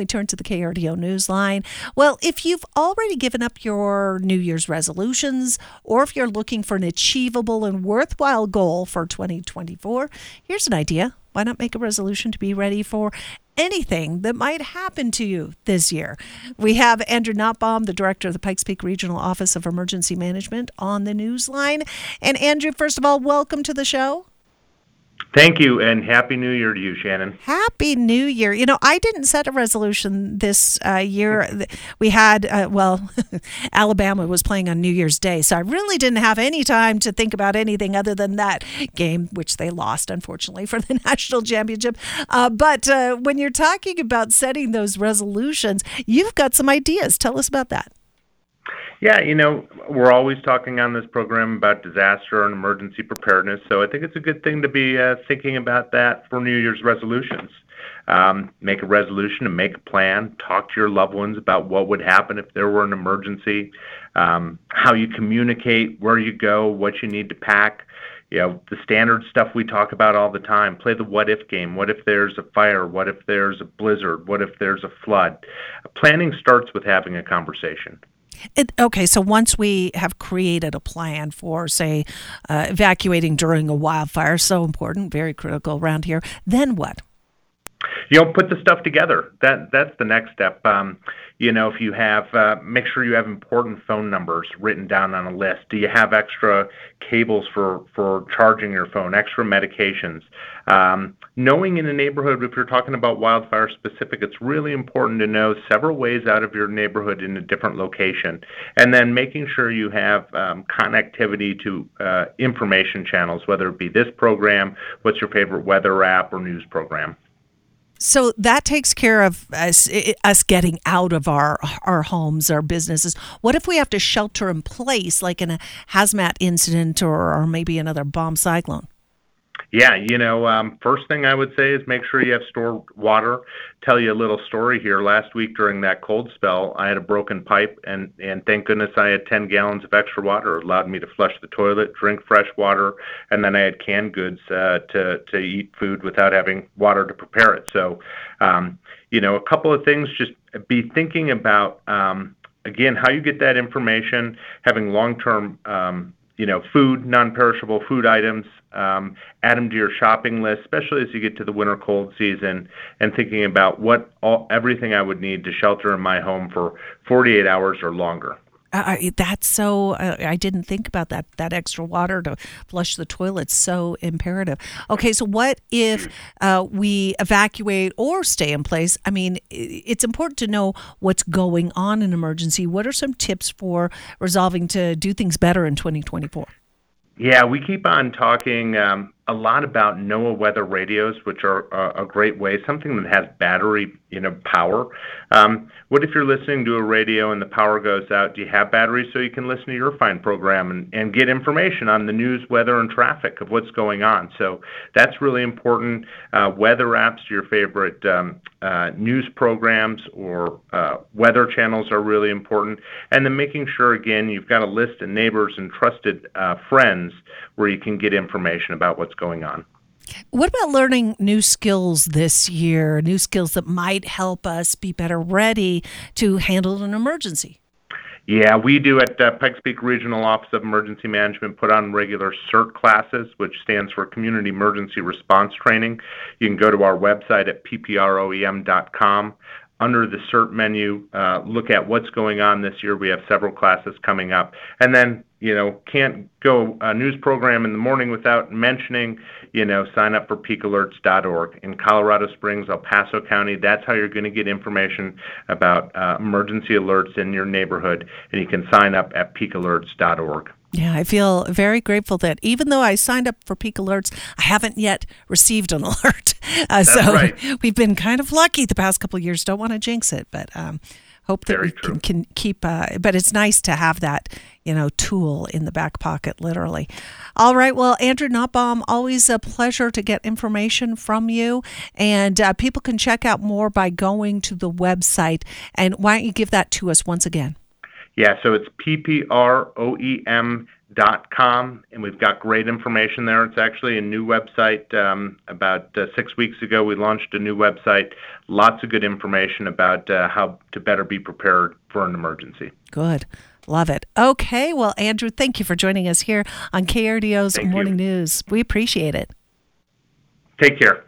we turn to the KRDO Newsline. Well, if you've already given up your New Year's resolutions, or if you're looking for an achievable and worthwhile goal for 2024, here's an idea. Why not make a resolution to be ready for anything that might happen to you this year? We have Andrew Notbohm, the director of the Pikes Peak Regional Office of Emergency Management, on the news line. And Andrew, first of all, welcome to the show. Thank you, and Happy New Year to you, Shannon. Happy New Year. You know, I didn't set a resolution this uh, year. We had, uh, well, Alabama was playing on New Year's Day, so I really didn't have any time to think about anything other than that game, which they lost, unfortunately, for the national championship. Uh, but uh, when you're talking about setting those resolutions, you've got some ideas. Tell us about that. Yeah, you know, we're always talking on this program about disaster and emergency preparedness, so I think it's a good thing to be uh, thinking about that for New Year's resolutions. Um, make a resolution and make a plan. Talk to your loved ones about what would happen if there were an emergency, um, how you communicate, where you go, what you need to pack. You know, the standard stuff we talk about all the time. Play the what if game. What if there's a fire? What if there's a blizzard? What if there's a flood? Planning starts with having a conversation. It, okay, so once we have created a plan for, say, uh, evacuating during a wildfire, so important, very critical around here, then what? You know, put the stuff together. That that's the next step. Um, you know, if you have, uh, make sure you have important phone numbers written down on a list. Do you have extra cables for for charging your phone? Extra medications. Um, knowing in a neighborhood, if you're talking about wildfire specific, it's really important to know several ways out of your neighborhood in a different location, and then making sure you have um, connectivity to uh, information channels, whether it be this program, what's your favorite weather app, or news program. So that takes care of us, us getting out of our our homes, our businesses. What if we have to shelter in place, like in a hazmat incident or, or maybe another bomb cyclone? Yeah, you know, um, first thing I would say is make sure you have stored water. Tell you a little story here. Last week during that cold spell, I had a broken pipe, and and thank goodness I had 10 gallons of extra water. It allowed me to flush the toilet, drink fresh water, and then I had canned goods uh, to to eat food without having water to prepare it. So, um, you know, a couple of things. Just be thinking about um, again how you get that information, having long-term um, you know, food, non-perishable food items, um, add them to your shopping list, especially as you get to the winter cold season, and thinking about what all, everything I would need to shelter in my home for 48 hours or longer. That's so. Uh, I didn't think about that. That extra water to flush the toilet so imperative. Okay, so what if uh, we evacuate or stay in place? I mean, it's important to know what's going on in emergency. What are some tips for resolving to do things better in 2024? Yeah, we keep on talking um, a lot about NOAA weather radios, which are a, a great way, something that has battery, you know, power. Um, what if you're listening to a radio and the power goes out? Do you have batteries so you can listen to your fine program and, and get information on the news, weather, and traffic of what's going on? So that's really important. Uh, weather apps your favorite um, uh, news programs or uh, weather channels are really important. And then making sure, again, you've got a list of neighbors and trusted uh, friends where you can get information about what's going on. What about learning new skills this year? New skills that might help us be better ready to handle an emergency? Yeah, we do at uh, Pikes Peak Regional Office of Emergency Management put on regular CERT classes, which stands for Community Emergency Response Training. You can go to our website at pproem.com under the CERT menu, uh, look at what's going on this year. We have several classes coming up. And then, you know, can't go a news program in the morning without mentioning, you know, sign up for peakalerts.org. In Colorado Springs, El Paso County, that's how you're going to get information about uh, emergency alerts in your neighborhood. And you can sign up at peakalerts.org. Yeah, I feel very grateful that even though I signed up for Peak Alerts, I haven't yet received an alert. Uh, so right. we've been kind of lucky the past couple years. Don't want to jinx it, but um, hope that very we can, can keep. Uh, but it's nice to have that, you know, tool in the back pocket, literally. All right. Well, Andrew Notbohm, always a pleasure to get information from you. And uh, people can check out more by going to the website. And why don't you give that to us once again? Yeah, so it's PPROEM dot com and we've got great information there. It's actually a new website um, about uh, six weeks ago we launched a new website. Lots of good information about uh, how to better be prepared for an emergency. Good. Love it. Okay well andrew thank you for joining us here on krdo's Thank morning you. news. We appreciate it. Take care